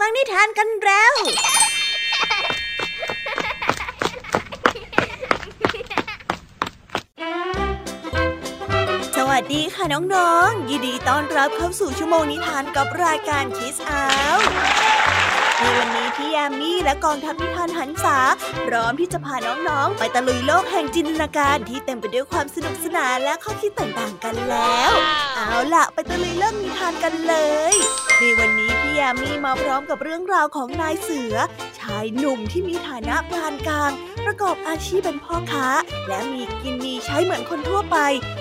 ฟังนิทานกันแล้ว สวัสดีค่ะน้องๆ ยินดีต้อนรับเข้าสู่ชั่วโมงนิทานกับรายการคิสอาในวันนี้พี่แยมมี่และกองทัพนิทานหันษาพร้อมที่จะพาน้องๆ ไปตะลุยโลกแห่งจินตนาการที่เต็มไปด้วยความสนุกสนานและข้อคิดต่างๆกันแล้ว เอาล่ะ ไปตะลุยโลกนิทานกันเลย ในวันนี้พี่แยมมี่มาพร้อมกับเรื่องราวของนายเสือ ชายหนุ่มที่มีฐานะปานกลาง ประกอบอาชีพเป็นพ่อค้า และมีกินมีใช้เหมือนคนทั่วไป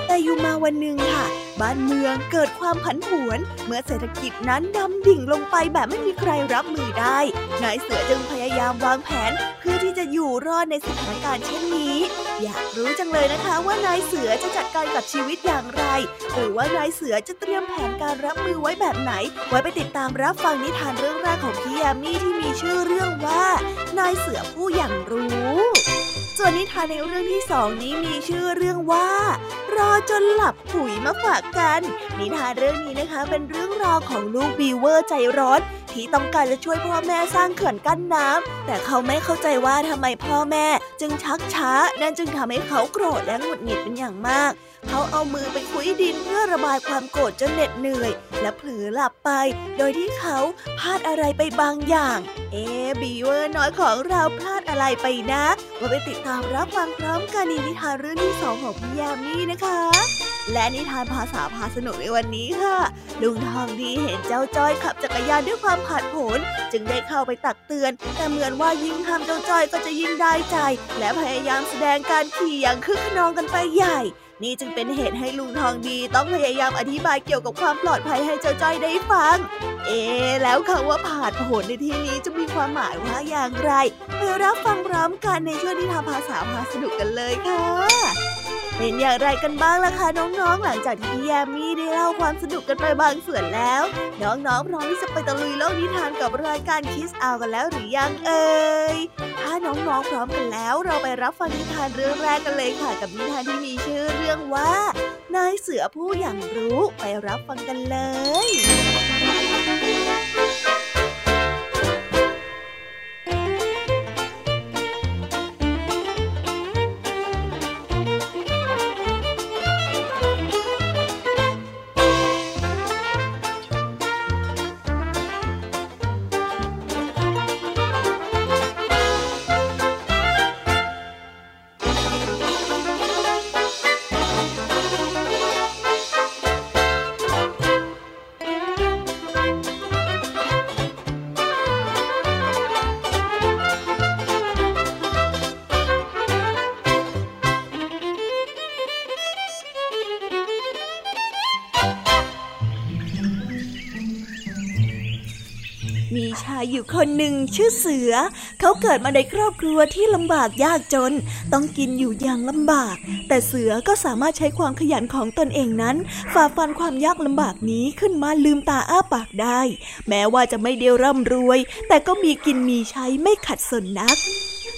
แต่อยู่มาวันหนึ่งค่ะ บ้านเมืองเกิดความผันผวน เมื่อเศรษฐกิจนั้นดำดิ่งลงไปแบบไม่มีใครรับมือได้ นายเสือจึงพยายามวางแผนเพื่อที่จะอยู่รอดในสถานการณ์เช่นนี้ อยากรู้จังเลยนะคะว่านายเสือจะจัดการกับชีวิตอย่างไร หรือว่านายเสือจะเตรียมแผนการรับมือไว้แบบไหน ไว้ไปติดตามรับฟังนิทานเรื่องแรกของพี่ยามีที่มีชื่อเรื่องว่า นายเสือผู้อย่างรู้ ส่วนนิทานในเรื่องที่สองนี้มีชื่อเรื่องว่า รอจนหลับปุ๋ยมาฝากกัน นิทานเรื่องนี้นะคะเป็นเรื่องราวของลูกบีเวอร์ใจร้อน ที่ต้องการจะช่วยพ่อแม่สร้างเขื่อนกั้นน้ำแต่เขาไม่เข้าใจว่าทำไมพ่อแม่จึงชักช้า นั่นจึงทำให้เขาโกรธและหงุดหงิดเป็นอย่างมาก เขาเอามือไปคุยดินเพื่อระบายความโกรธจนเหน็ดเหนื่อย และเผลอหลับไป โดยที่เขาพลาดอะไรไปบางอย่าง เอ๊บีเวอร์น้อยของเราพลาดอะไรไปนะมาไปติดตามรับฟังพร้อมกันในนิทานเรื่องที่สองของพี่ยามีนะคะ และนิทานภาษาพาสนุกในวันนี้ค่ะ ลุงทองดีเห็นเจ้าจ้อยขับจักรยานด้วยความผาดโผนจึงได้เข้าไปตักเตือน แต่เหมือนว่ายิ่งทำเจ้าจ้อยก็จะยิ่งได้ใจ และพยายามแสดงการขี่อย่างคึกขนองกันไปใหญ่ นี่จึงเป็นเหตุให้ลุงทองดีต้องพยายามอธิบายเกี่ยวกับความปลอดภัยให้เจ้าจ้อยได้ฟัง เอ๊แล้วคำว่าผาดโผนในที่นี้จะมีความหมายว่าอย่างไรไปรับฟังพร้อมกันในช่วงนิทานภาษาพาสนุกกันเลยค่ะ เป็นอย่างไรกันบ้างล่ะคะน้องๆ หลังจากที่พี่แยมมี่ได้เล่าความสนุกกันไปบางส่วนแล้ว น้องๆ พร้อมที่จะไปตะลุยโลกนิทานกับรายการคิสอากันแล้วหรือยังเอ่ย ถ้าน้องๆ พร้อมกันแล้ว เราไปรับฟังนิทานเรื่องแรกกันเลยค่ะ กับนิทานที่มีชื่อเรื่องว่านายเสือผู้อย่างรู้ไปรับฟังกันเลย อยู่คนหนึ่งชื่อเสือ เขาเกิดมาในครอบครัวที่ลำบากยากจน ต้องกินอยู่อย่างลำบาก แต่เสือก็สามารถใช้ความขยันของตนเองนั้น ฝ่าฟันความยากลำบากนี้ขึ้นมาลืมตาอ้าปากได้ แม้ว่าจะไม่เดียวร่ำรวย แต่ก็มีกินมีใช้ไม่ขัดสนนัก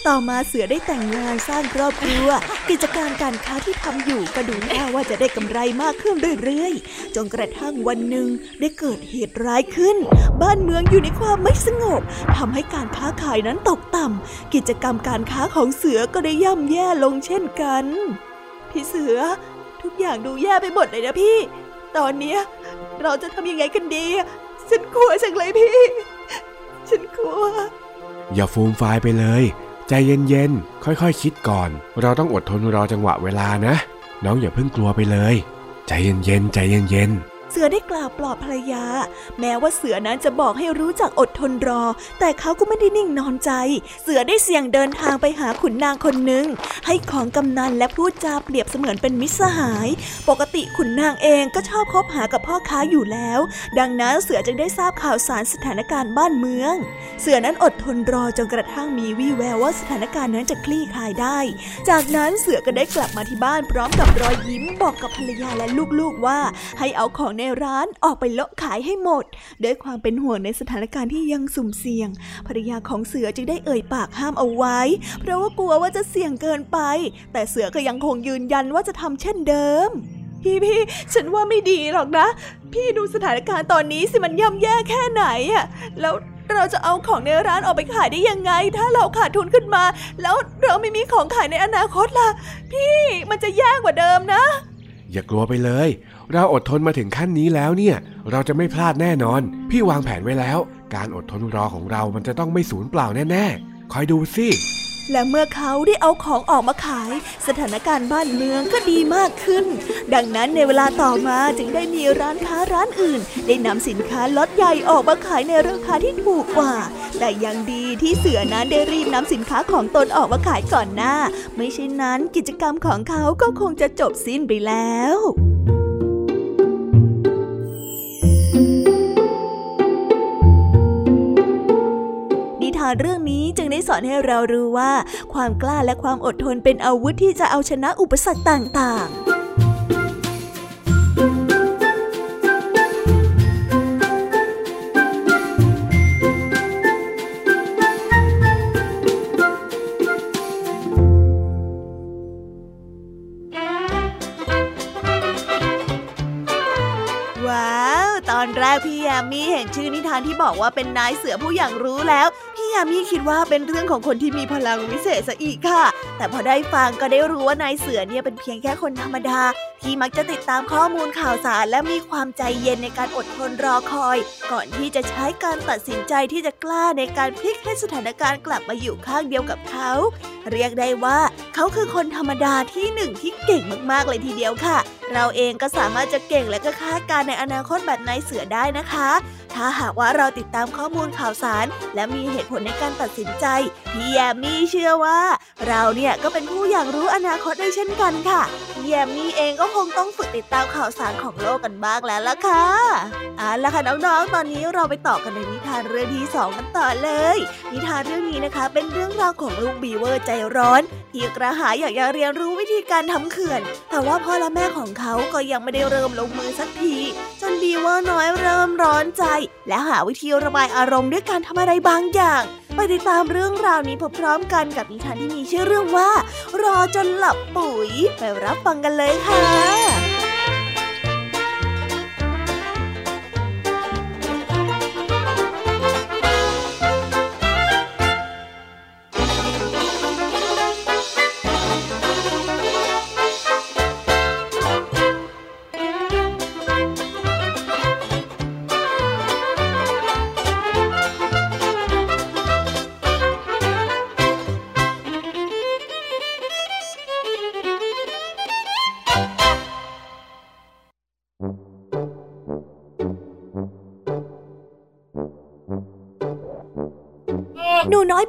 ต่อมาเสือได้แต่งงานสร้างครอบครัว กิจการการค้าที่ทำอยู่ก็ดูแน่ว่าจะได้กำไรมากขึ้นเรื่อยๆ จนกระทั่งวันหนึ่งได้เกิดเหตุร้ายขึ้น บ้านเมืองอยู่ในความไม่สงบทำให้การค้าขายนั้นตกต่ำกิจกรรมการค้าของเสือก็ได้ย่ำแย่ลงเช่นกัน พี่เสือ ทุกอย่างดูแย่ไปหมดเลยนะพี่ ตอนเนี้ยเราจะทำยังไงกันดี ฉันกลัวจังเลยพี่ ฉันกลัว อย่าฟูมฟายไปเลย ใจเย็นๆ ค่อยๆคคิดก่อน เราต้องอดทนรอจังหวะเวลานะ น้องอย่าเพิ่งกลัวไปเลย ใจเย็นๆ ใจเย็นๆ สือได้กล่าวปลอบภรรยา แม้ว่าเสือนั้นจะบอกให้รู้จักอดทนรอ แต่เขาก็ไม่ได้นิ่งนอนใจ เสือได้เสี่ยงเดินทางไปหาขุนนางคนหนึ่งให้ของกำนันและพูดจาเปรียบเสมือนเป็นมิตรสหาย ปกติขุนนางเองก็ชอบคบหากับพ่อค้าอยู่แล้ว ดังนั้นเสือจึงได้ทราบข่าวสารสถานการณ์บ้านเมือง เสือนั้นอดทนรอจนกระทั่งมีวี่แววว่าสถานการณ์นั้นจะคลี่คลายได้ จากนั้นเสือก็ได้กลับมาที่บ้านพร้อมกับรอยยิ้มบอกกับภรรยาและลูกๆว่า ให้เอาของในร้านออกไปเลาะขายให้หมด ด้วยความเป็นห่วงในสถานการณ์ที่ยังสุ่มเสี่ยง ภรรยาของเสือจึงได้เอ่ยปากห้ามเอาไว้ เพราะว่ากลัวว่าจะเสี่ยงเกินไป แต่เสือก็ยังคงยืนยันว่าจะทำเช่นเดิมพี่พี่ฉันว่าไม่ดีหรอกนะ พี่ดูสถานการณ์ตอนนี้สิมันย่ำแย่แค่ไหนอะแล้วเราจะเอาของในร้านออกไปขายได้ยังไง ถ้าเราขาดทุนขึ้นมา แล้วเราไม่มีของขายในอนาคตล่ะ พี่มันจะแย่กว่าเดิมนะ อย่ากลัวไปเลย เราอดทนมาถึงขั้นนี้แล้วเนี่ย เราจะไม่พลาดแน่นอน พี่วางแผนไว้แล้ว การอดทนรอของเรามันจะต้องไม่สูญเปล่าแน่ๆ คอยดูสิ และเมื่อเขาได้เอาของออกมาขาย สถานการณ์บ้านเมืองก็ดีมากขึ้น ดังนั้นในเวลาต่อมาจึงได้มีร้านค้าร้านอื่น ได้นำสินค้าล็อตใหญ่ออกมาขายในราคาที่ถูกกว่า แต่ยังดีที่เสือนั้นได้รีบนำสินค้าของตนออกมาขายก่อนหน้า ไม่เช่นนั้นกิจกรรมของเขาก็คงจะจบสิ้นไปแล้วาเรื่องนี้จึงได้สอนให้เรารู้ว่า ความกล้าและความอดทนเป็นอาวุธที่จะเอาชนะอุปสรรคต่างๆอนแรกพี่ยามีเห็นชื่อนิทานที่บอกว่าเป็นนายเสือผู้อย่างรู้แล้ว ยามีคิดว่าเป็นเรื่องของคนที่มีพลังวิเศษซะอีกค่ะ แต่พอได้ฟังก็ได้รู้ว่านายเสือเนี่ยเป็นเพียงแค่คนธรรมดา ที่มักจะติดตามข้อมูลข่าวสาร และมีความใจเย็นในการอดทนรอคอย ก่อนที่จะใช้การตัดสินใจที่จะกล้าในการพลิกให้สถานการณ์กลับมาอยู่ข้างเดียวกับเขา เรียกได้ว่าเขาคือคนธรรมดาที่หนึ่งที่เก่งมากๆเลยทีเดียวค่ะ เราเองก็สามารถจะเก่งและก็คาดการในอนาคตแบบนายเสือได้นะคะ ถ้าหากว่าเราติดตามข้อมูลข่าวสาร และมีเหตุผลในการตัดสินใจ พี่แยมมี่เชื่อว่า เราเนี่ยก็เป็นผู้อย่างรู้อนาคตได้เช่นกันค่ะพี่แยมมี่เองก็คงต้องฝึกติดตามข่าวสารของโลกกันบ้างแล้วล่ะค่ะเอาละค่ะน้องๆ ตอนนี้เราไปต่อกันในนิทานเรื่องที่สองกันต่อเลย นิทานเรื่องนี้นะคะ เป็นเรื่องราวของลูกบีเวอร์ใจร้อน ที่กระหายอยากจะเรียนรู้วิธีการทำเขื่อน แต่ว่าพ่อและแม่ของเขาก็ยังไม่ได้เริ่มลงมือสักที จนบีเวอร์น้อยเริ่มร้อนใจ และหาวิธีระบายอารมณ์ด้วยการทำอะไรบางอย่าง ไปติดตามเรื่องราวนี้พร้อมๆกันกับนิทานที่มีชื่อเรื่องว่า รอจนหลับปุ๋ย ไปรับฟังกันเลยค่ะ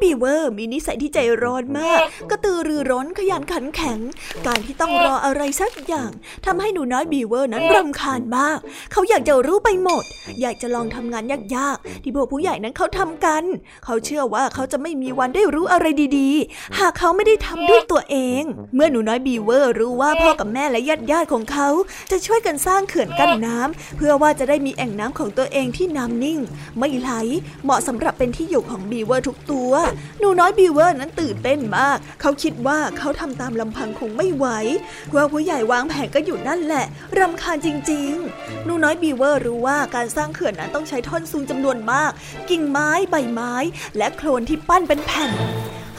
บีเวอร์มีนิสัยที่ใจร้อนมาก กระตือรือร้นขยันขันแข็ง การที่ต้องรออะไรสักอย่างทำให้หนูน้อยบีเวอร์นั้นรำคาญมาก เขาอยากจะรู้ไปหมด อยากจะลองทำงานยากๆ ที่พวกผู้ใหญ่นั้นเขาทำกัน เขาเชื่อว่าเขาจะไม่มีวันได้รู้อะไรดีๆ หากเขาไม่ได้ทำด้วยตัวเอง เมื่อหนูน้อยบีเวอร์รู้ว่าพ่อกับแม่และญาติญาติของเขาจะช่วยกันสร้างเขื่อนกั้นน้ำเพื่อว่าจะได้มีแอ่งน้ำของตัวเองที่น้ำนิ่ง ไม่ไหลเหมาะสำหรับเป็นที่อยู่ของบีเวอร์ทุกตัวหนูน้อยบีเวอร์นั้นตื่นเต้นมาก เขาคิดว่าเขาทำตามลำพังคงไม่ไหวว่าผู้ใหญ่วางแผนก็อยู่นั่นแหละรำคาญจริง ๆ หนูน้อยบีเวอร์รู้ว่าการสร้างเขื่อนนั้นต้องใช้ท่อนซุงจำนวนมาก กิ่งไม้ใบไม้ และโคลนที่ปั้นเป็นแผ่น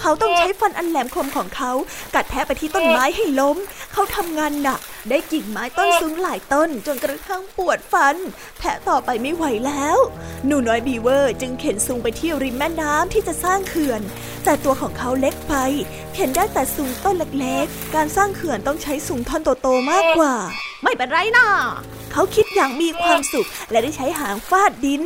เขาต้องใช้ฟันอันแหลมคมของเขา กัดแทะไปที่ต้นไม้ให้ล้ม เขาทำงานหนัก ได้กิ่งไม้ต้นสูงหลายต้น จนกระทั่งปวดฟัน แทะต่อไปไม่ไหวแล้ว หนูน้อยบีเวอร์จึงเข็นซุงไปที่ริมแม่น้ำที่จะสร้างเขื่อน แต่ตัวของเขาเล็กไป เข็นได้แต่ซุงต้นเล็กๆ การสร้างเขื่อนต้องใช้ซุงท่อนโตๆมากกว่า ไม่เป็นไรนะเขาคิดอย่างมีความสุขและได้ใช้หางฟาดดิน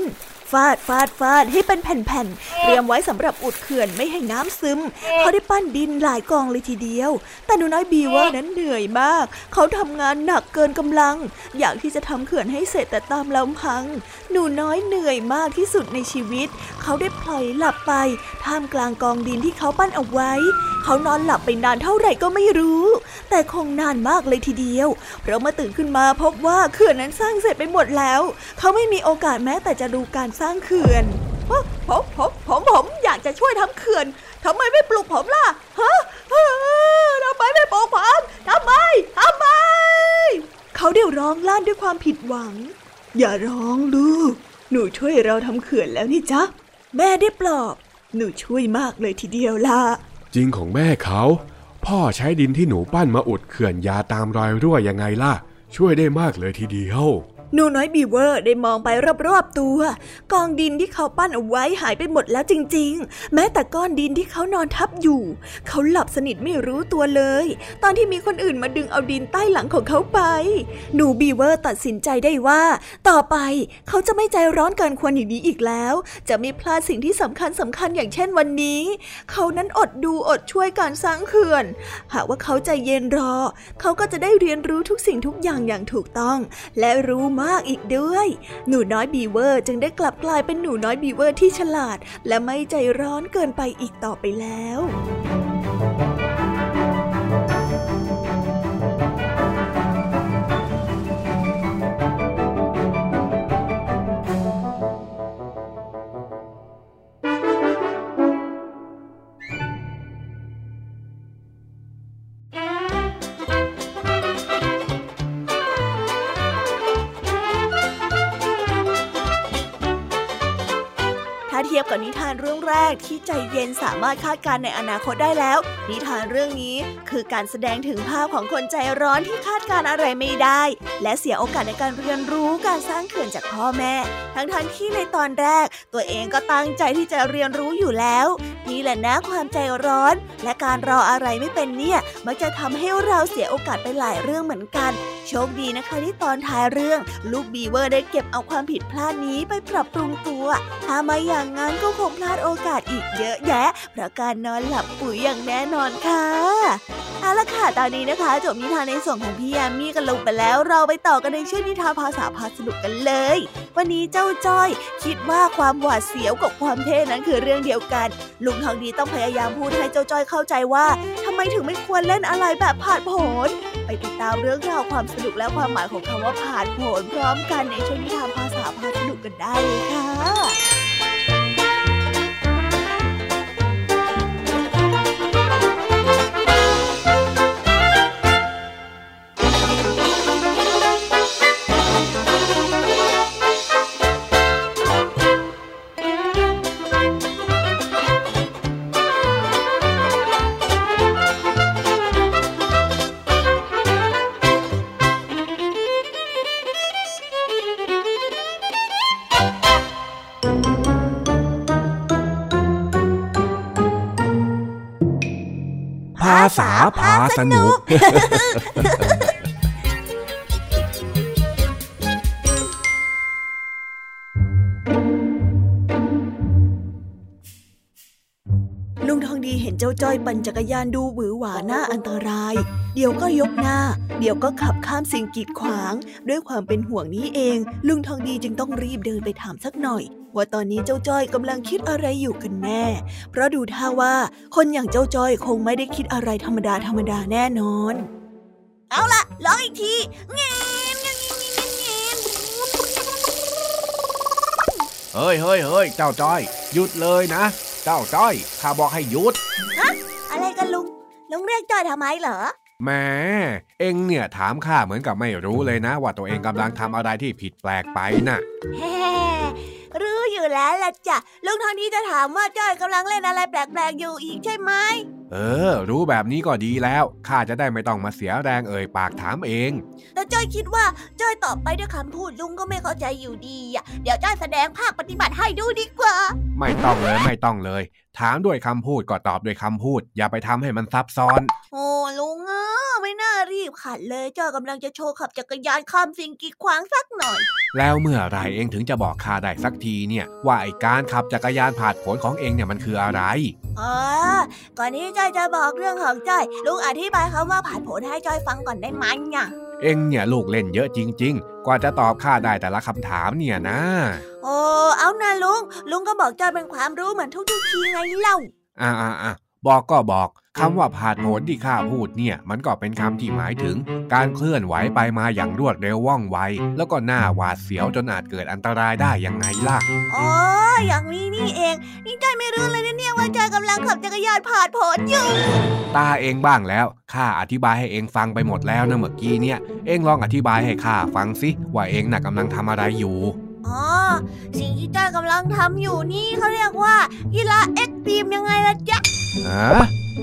ฟาดฟาดฟาดให้เป็นแผ่นๆ เตรียมไว้สำหรับอุดเขื่อนไม่ให้น้ำซึม เขาได้ปั้นดินหลายกองเลยทีเดียว แต่หนูน้อยบีว่านั้นเหนื่อยมาก เขาทำงานหนักเกินกำลัง อยากที่จะทำเขื่อนให้เสร็จแต่ตามลำพัง หนูน้อยเหนื่อยมากที่สุดในชีวิต เขาได้พลอยหลับไปท่ามกลางกองดินที่เขาปั้นเอาไว้เขานอนหลับไปนานเท่าไหร่ก็ไม่รู้ แต่คงนานมากเลยทีเดียว เพราะเมื่อตื่นขึ้นมาพบว่าเขื่อนนั้นสร้างเสร็จไปหมดแล้ว เขาไม่มีโอกาสแม้แต่จะดูการสร้างเขื่อนผมผมผมผมอยากจะช่วยทำเขื่อนทำไมไม่ปลุกผมล่ะฮะทำไมไม่ปลุกผมทำไมทำไม เขาเดี๋ยวร้องลั่นด้วยความผิดหวัง อย่าร้องลูก หนูช่วยเราทำเขื่อนแล้วนี่จ๊ะ แม่ได้ปลอบ หนูช่วยมากเลยทีเดียวล่ะ จริงของแม่เขา พ่อใช้ดินที่หนูปั้นมาอุดเขื่อนยาตามรอยรั่วยังไงล่ะ ช่วยได้มากเลยทีเดียว หนูน้อยบีเวอร์ได้มองไปรอบๆตัว กองดินที่เขาปั้นเอาไว้หายไปหมดแล้วจริง ๆ แม้แต่ก้อนดินที่เขานอนทับอยู่ เขาหลับสนิทไม่รู้ตัวเลย ตอนที่มีคนอื่นมาดึงเอาดินใต้หลังของเขาไป หนูบีเวอร์ตัดสินใจได้ว่า ต่อไปเขาจะไม่ใจร้อนเกินควรอย่างนี้อีกแล้ว จะไม่พลาดสิ่งที่สำคัญสำคัญอย่างเช่นวันนี้ เขานั้นอดดูอดช่วยการสร้างเขื่อน หากว่าเขาใจเย็นรอ เขาก็จะได้เรียนรู้ทุกสิ่งทุกอย่างอย่างถูกต้อง และรู้มากอีกด้วย หนูน้อยบีเวอร์จึงได้กลับกลายเป็นหนูน้อยบีเวอร์ที่ฉลาด และไม่ใจร้อนเกินไปอีกต่อไปแล้ว กับนิทานเรื่องแรกที่ใจเย็นสามารถคาดการในอนาคตได้แล้ว นิทานเรื่องนี้คือการแสดงถึงภาพของคนใจร้อนที่คาดการอะไรไม่ได้ และเสียโอกาสในการเรียนรู้การสร้างเขื่อนจากพ่อแม่ ทั้งๆทที่ในตอนแรก ตัวเองก็ตั้งใจที่จะเรียนรู้อยู่แล้วนี่แหละนะความใจร้อน และการรออะไรไม่เป็นเนี่ยมักจะทำให้เราเสียโอกาสไปหลายเรื่องเหมือนกัน โชคดีนะคะที่ตอนท้ายเรื่อง ลูกบีเวอร์ได้เก็บเอาความผิดพลาดนี้ไปปรับปรุงตัวถ้าไม่อย่างนั้นก็คงพลาดโอกาสอีกเยอะแยะ เพราะการนอนหลับปุ๋ยอย่างแน่นอนค่ะเอาละค่ะตอนนี้นะคะ จบนิทานในส่วนของพี่ยามีกันลงไปแล้ว เราไปต่อกันในชื่อนิทานภาษาพาสนุกกันเลย วันนี้เจ้าจ้อย คิดว่าความหวาดเสียวกับความเท่นั้นคือเรื่องเดียวกัน ลุงทองดีต้องพยายามพูดให้เจ้าจ้อยเข้าใจว่าทำไมถึงไม่ควรเล่นอะไรแบบผ่านผลไปติดตามเรื่องราวความสนุกและความหมายของคำว่าผ่านผลพร้อมกันในช่วงนิทานภาษาพาสนุกกันได้เลยค่ะ สนุกลุงทองดีเห็นเจ้าจ้อยปั่นจักรยานดูหวือหวาหน้าอันตราย เดี๋ยวก็ยกหน้า เดี๋ยวก็ขับข้ามสิ่งกีดขวาง ด้วยความเป็นห่วงนี้เอง ลุงทองดีจึงต้องรีบเดินไปถามสักหน่อย ว่าตอนนี้เจ้าจ้อยกำลังคิดอะไรอยู่กันแน่ เพราะดูท่าว่าคนอย่างเจ้าจ้อยคงไม่ได้คิดอะไรธรรมดาธรรมดาแน่นอน เอาละลองอีกทีเงี้ยเงี้ยเงี้ยเฮ้ยเฮ้ยเฮ้ยเจ้าจ้อย หยุดเลยนะ เจ้าจ้อยข้าบอกให้หยุดฮะอะไรกันลุงลุงเรียกจ้อยทำไมเหรอแม่เอ็งเนี่ยถามข้าเหมือนกับไม่รู้เลยนะ ว่าตัวเองกำลังทำอะไรที่ผิดแปลกไปน่ะแฮ่ รู้อยู่แล้วล่ะจ้ะลุงทองนี้จะถามว่าจ้อยกำลังเล่นอะไรแปลกๆอยู่อีกใช่ไหมเออ รู้แบบนี้ก็ดีแล้วข้าจะได้ไม่ต้องมาเสียแรงเอ่ยปากถามเอง แต่จ้อยคิดว่าจ้อยตอบไปด้วยคำพูดลุงก็ไม่เข้าใจอยู่ดีอะเดี๋ยวจ้อยแสดงภาคปฏิบัติให้ดูดีกว่า ไม่ต้องเลยไม่ต้องเลย ถามด้วยคำพูดก็ตอบด้วยคำพูด อย่าไปทำให้มันซับซ้อน โอ้ลุงอะไม่น่า รีบขัดเลยจ้อยกำลังจะโชว์ขับจักรยานข้ามสิ่งกีดขวางสักหน่อย แล้วเมื่อไรเองถึงจะบอกข้าได้สักทีเนี่ย ว่าไอ้การขับจักรยานผ่านผลของเองเนี่ยมันคืออะไรอ๋อก่อนนี้จ้อยจะบอกเรื่องของจ้อยลุงอธิบายคำว่าผ่านผลให้จ้อยฟังก่อนได้ไหมเนี่ยเอ็งเนี่ยลูกเล่นเยอะจริง ๆ กว่าจะตอบข้าได้แต่ละคำถามเนี่ยนะ โอ้เอานะลุงลุงก็บอกจ้อยเป็นความรู้เหมือนทุกๆทีไงเล่าอ่าอ่าอ่า บอกก็บอกคำว่าผ่านผลที่ข้าพูดเนี่ย มันก็เป็นคำที่หมายถึง การเคลื่อนไหวไปมาอย่างรวดเร็วว่องไว แล้วก็หน้าหวาดเสียวจนอาจเกิดอันตรายได้ยังไงล่ะอ๋ออย่างนี้นี่เอง นี่ใจไม่รู้เลยนะเนี่ยว่าใจกำลังขับจักรยานผ่านผลอยู่ ตาเองบ้างแล้วข้าอธิบายให้เองฟังไปหมดแล้วนะเมื่อกี้เนี่ย เองลองอธิบายให้ข้าฟังสิว่าเองน่ะกำลังทำอะไรอยู่ อ๋อ สิ่งที่จ้อยกำลังทำอยู่นี่เขาเรียกว่า กีฬาเอ็กตีมยังไงล่ะจ๊ะฮะ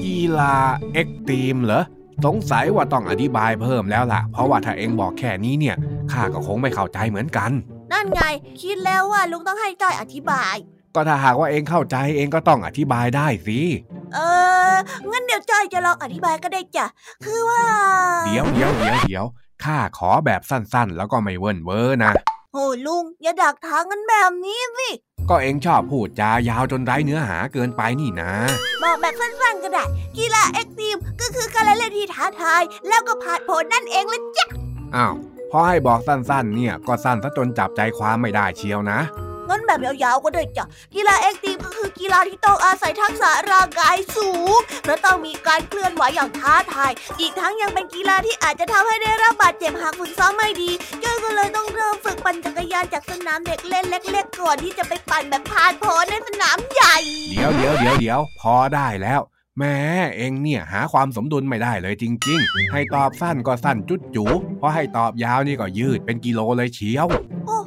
กีฬา extreme เหรอสงสัยว่าต้องอธิบายเพิ่มแล้วล่ะ เพราะว่าถ้าเองบอกแค่นี้เนี่ยข้าก็คงไม่เข้าใจเหมือนกัน นั่นไง คิดแล้วว่าลุงต้องให้จ้อยอธิบาย ก็ถ้าหากว่าเองเข้าใจเองก็ต้องอธิบายได้สิเอองั้นเดี๋ยวจ้อยจะลองอธิบายก็ได้จ้ะคือว่า เดี๋ยวเดี๋ยวเดี๋ยวเดี๋ยวข้าขอแบบสั้นๆ แล้วก็ไม่เวิ่นเว้อนะ โอ้ลุงอย่าดักทางกันแบบนี้สิ ก็เองชอบพูดจายาวจนไร้เนื้อหาเกินไปนี่นะ บอกแบบสั้นๆก็ได้ กีฬาเอ็กตีมก็คือการเล่นที่ท้าทาย แล้วก็ผ่านผลนั่นเองเลยจ้ะ อ้าวพอให้บอกสั้นๆ เนี่ยก็สั้นซะจนจับใจความไม่ได้เชียวนะ งั้นแบบยาวๆก็ได้จ้ะกีฬาเอ็กตีฟก็คือกีฬาที่ต้องอาศัยทักษะร่างกายสูงและต้องมีการเคลื่อนไหวอย่างท้าทาย อีกทั้งยังเป็นกีฬาที่อาจจะทำให้ได้รับบาดเจ็บหากฝึกซ้อมไม่ดีจ้อยก็เลยต้องเริ่มฝึกปั่นจักรยานจากสนามเด็กเล่นเล็กๆก่อนที่จะไปปั่นแบบพานโผในสนามใหญ่ เดี๋ยวเดี๋ยวเดี๋ยวเดี๋ยวพอได้แล้วแม่เองเนี่ยหาความสมดุลไม่ได้เลยจริง ๆ ให้ตอบสั้นก็สั้นจุดจูเพราะให้ตอบยาวนี่ก็ยืดเป็นกิโลเลยเชียว โอ้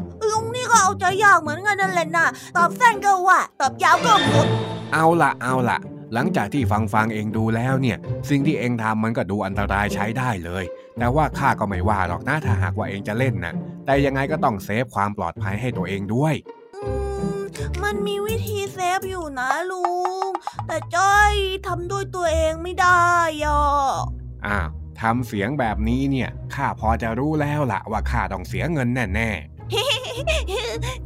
ก็เอาใจยากเหมือนกันนั่นแหละนะตอบสั้นก็ว่า ตอบยาวก็หมดเอาละเอาละหลังจากที่ฟังฟังเองดูแล้วเนี่ย สิ่งที่เองทำมันก็ดูอันตรายใช้ได้เลย แต่ว่าข้าก็ไม่ว่าหรอกนะถ้าหากว่าเองจะเล่นนะแต่ยังไงก็ต้อง save ความปลอดภัยให้ตัวเองด้วยมันมีวิธี save อยู่นะลุง แต่จ้อยทำด้วยตัวเองไม่ได้อะอ้าวทำเสียงแบบนี้เนี่ยข้าพอจะรู้แล้วล่ะว่าข้าต้องเสียเงินแน่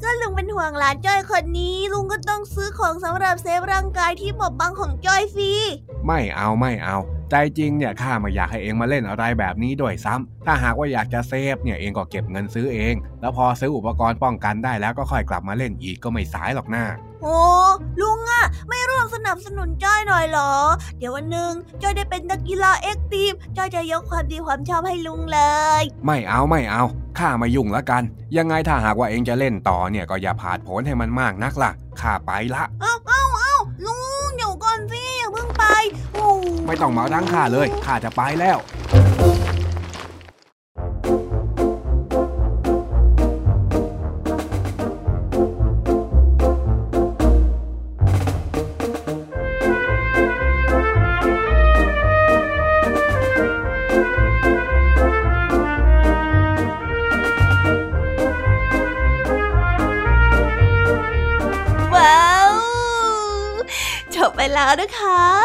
ก็ลุงเป็นห่วงหลานจ้อยคนนี้ ลุงก็ต้องซื้อของสำหรับ save ร่างกายที่บอบบางของจ้อยสิ ไม่เอาไม่เอา ใจจริงเนี่ยข้าไม่อยากให้เองมาเล่นอะไรแบบนี้ด้วยซ้ำถ้าหากว่าอยากจะเซฟเนี่ยเองก็เก็บเงินซื้อเอง แล้วพอซื้ออุปกรณ์ป้องกันได้แล้วก็ค่อยกลับมาเล่นอีกก็ไม่สายหรอกนะโอ้ลุงอะไม่ร่วมสนับสนุนจ้อยหน่อยเหรอ เดี๋ยววันหนึ่งจ้อยได้เป็นนักกีฬาเอ็กตีมจ้อยจะยกความดีความชอบให้ลุงเลย ไม่เอาไม่เอาข้ามายุ่งแล้วกัน ยังไงถ้าหากว่าเองจะเล่นต่อเนี่ยก็อย่าผาดโผนให้มันมากนักล่ะข้าไปละ เอ้าเอ้าเอ้าลุงเดี๋ยวก่อนสิอย่าเพิ่ง ไปโอ้ไม่ต้องมาดังข้าเลยข้าจะไปแล้วแล้วนะคะ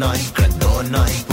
หน่อยกระโดดหน่อย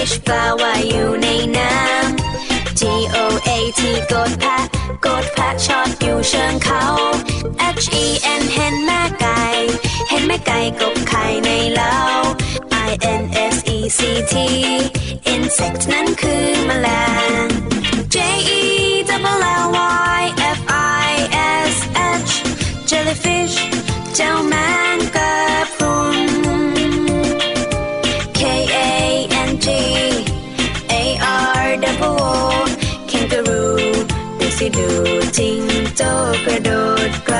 fish ปลาว่ายอยู่ในน้ำ G O A T กดแพะกดแพะชอดอยู่เชิงเขา H E N เห็นแม่ไก่ เห็นแม่ไก่กบไข่ในเล้า I N S E C T insect นั้นคือแมลง J E W L Y F I S H jellyfish เจ้าแมงกะ จูจิงโจ้กระโดดไกล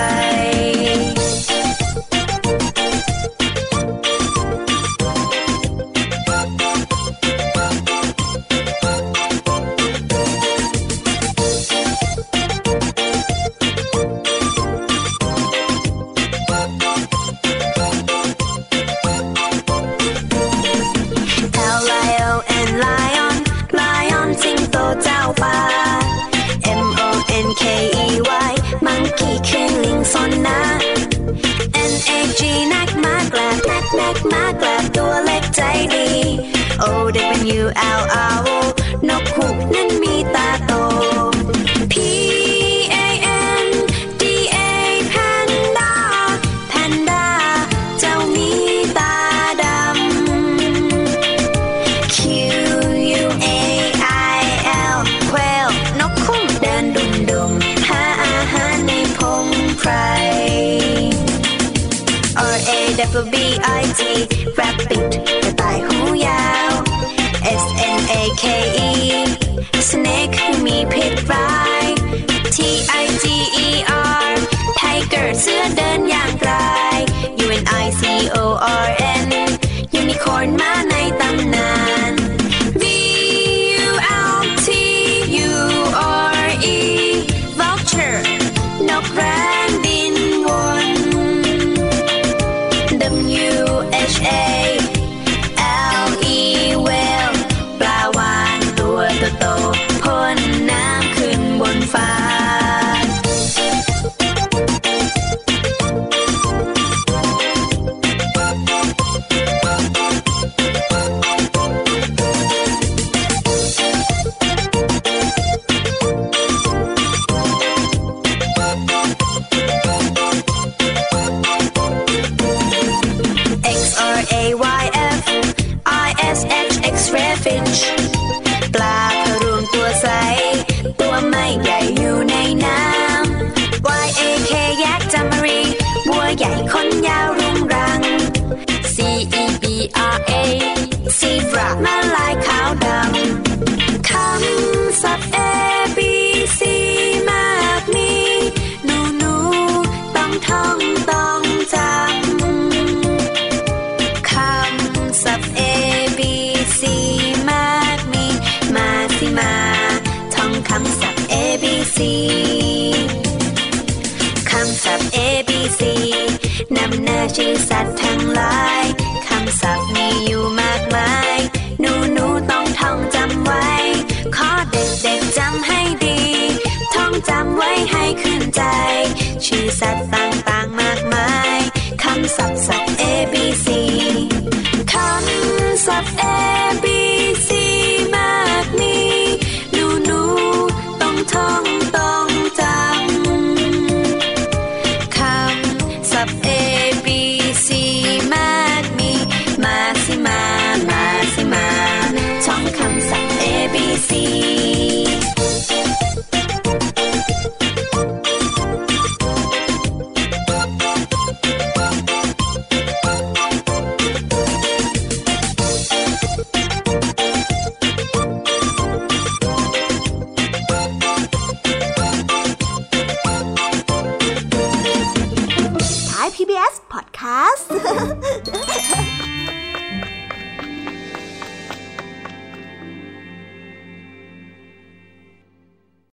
คนยาวรุงรัง C E B R A ซีบรามาล่ ชื่อสัตว์ต่างๆมากมาย คำศัพท์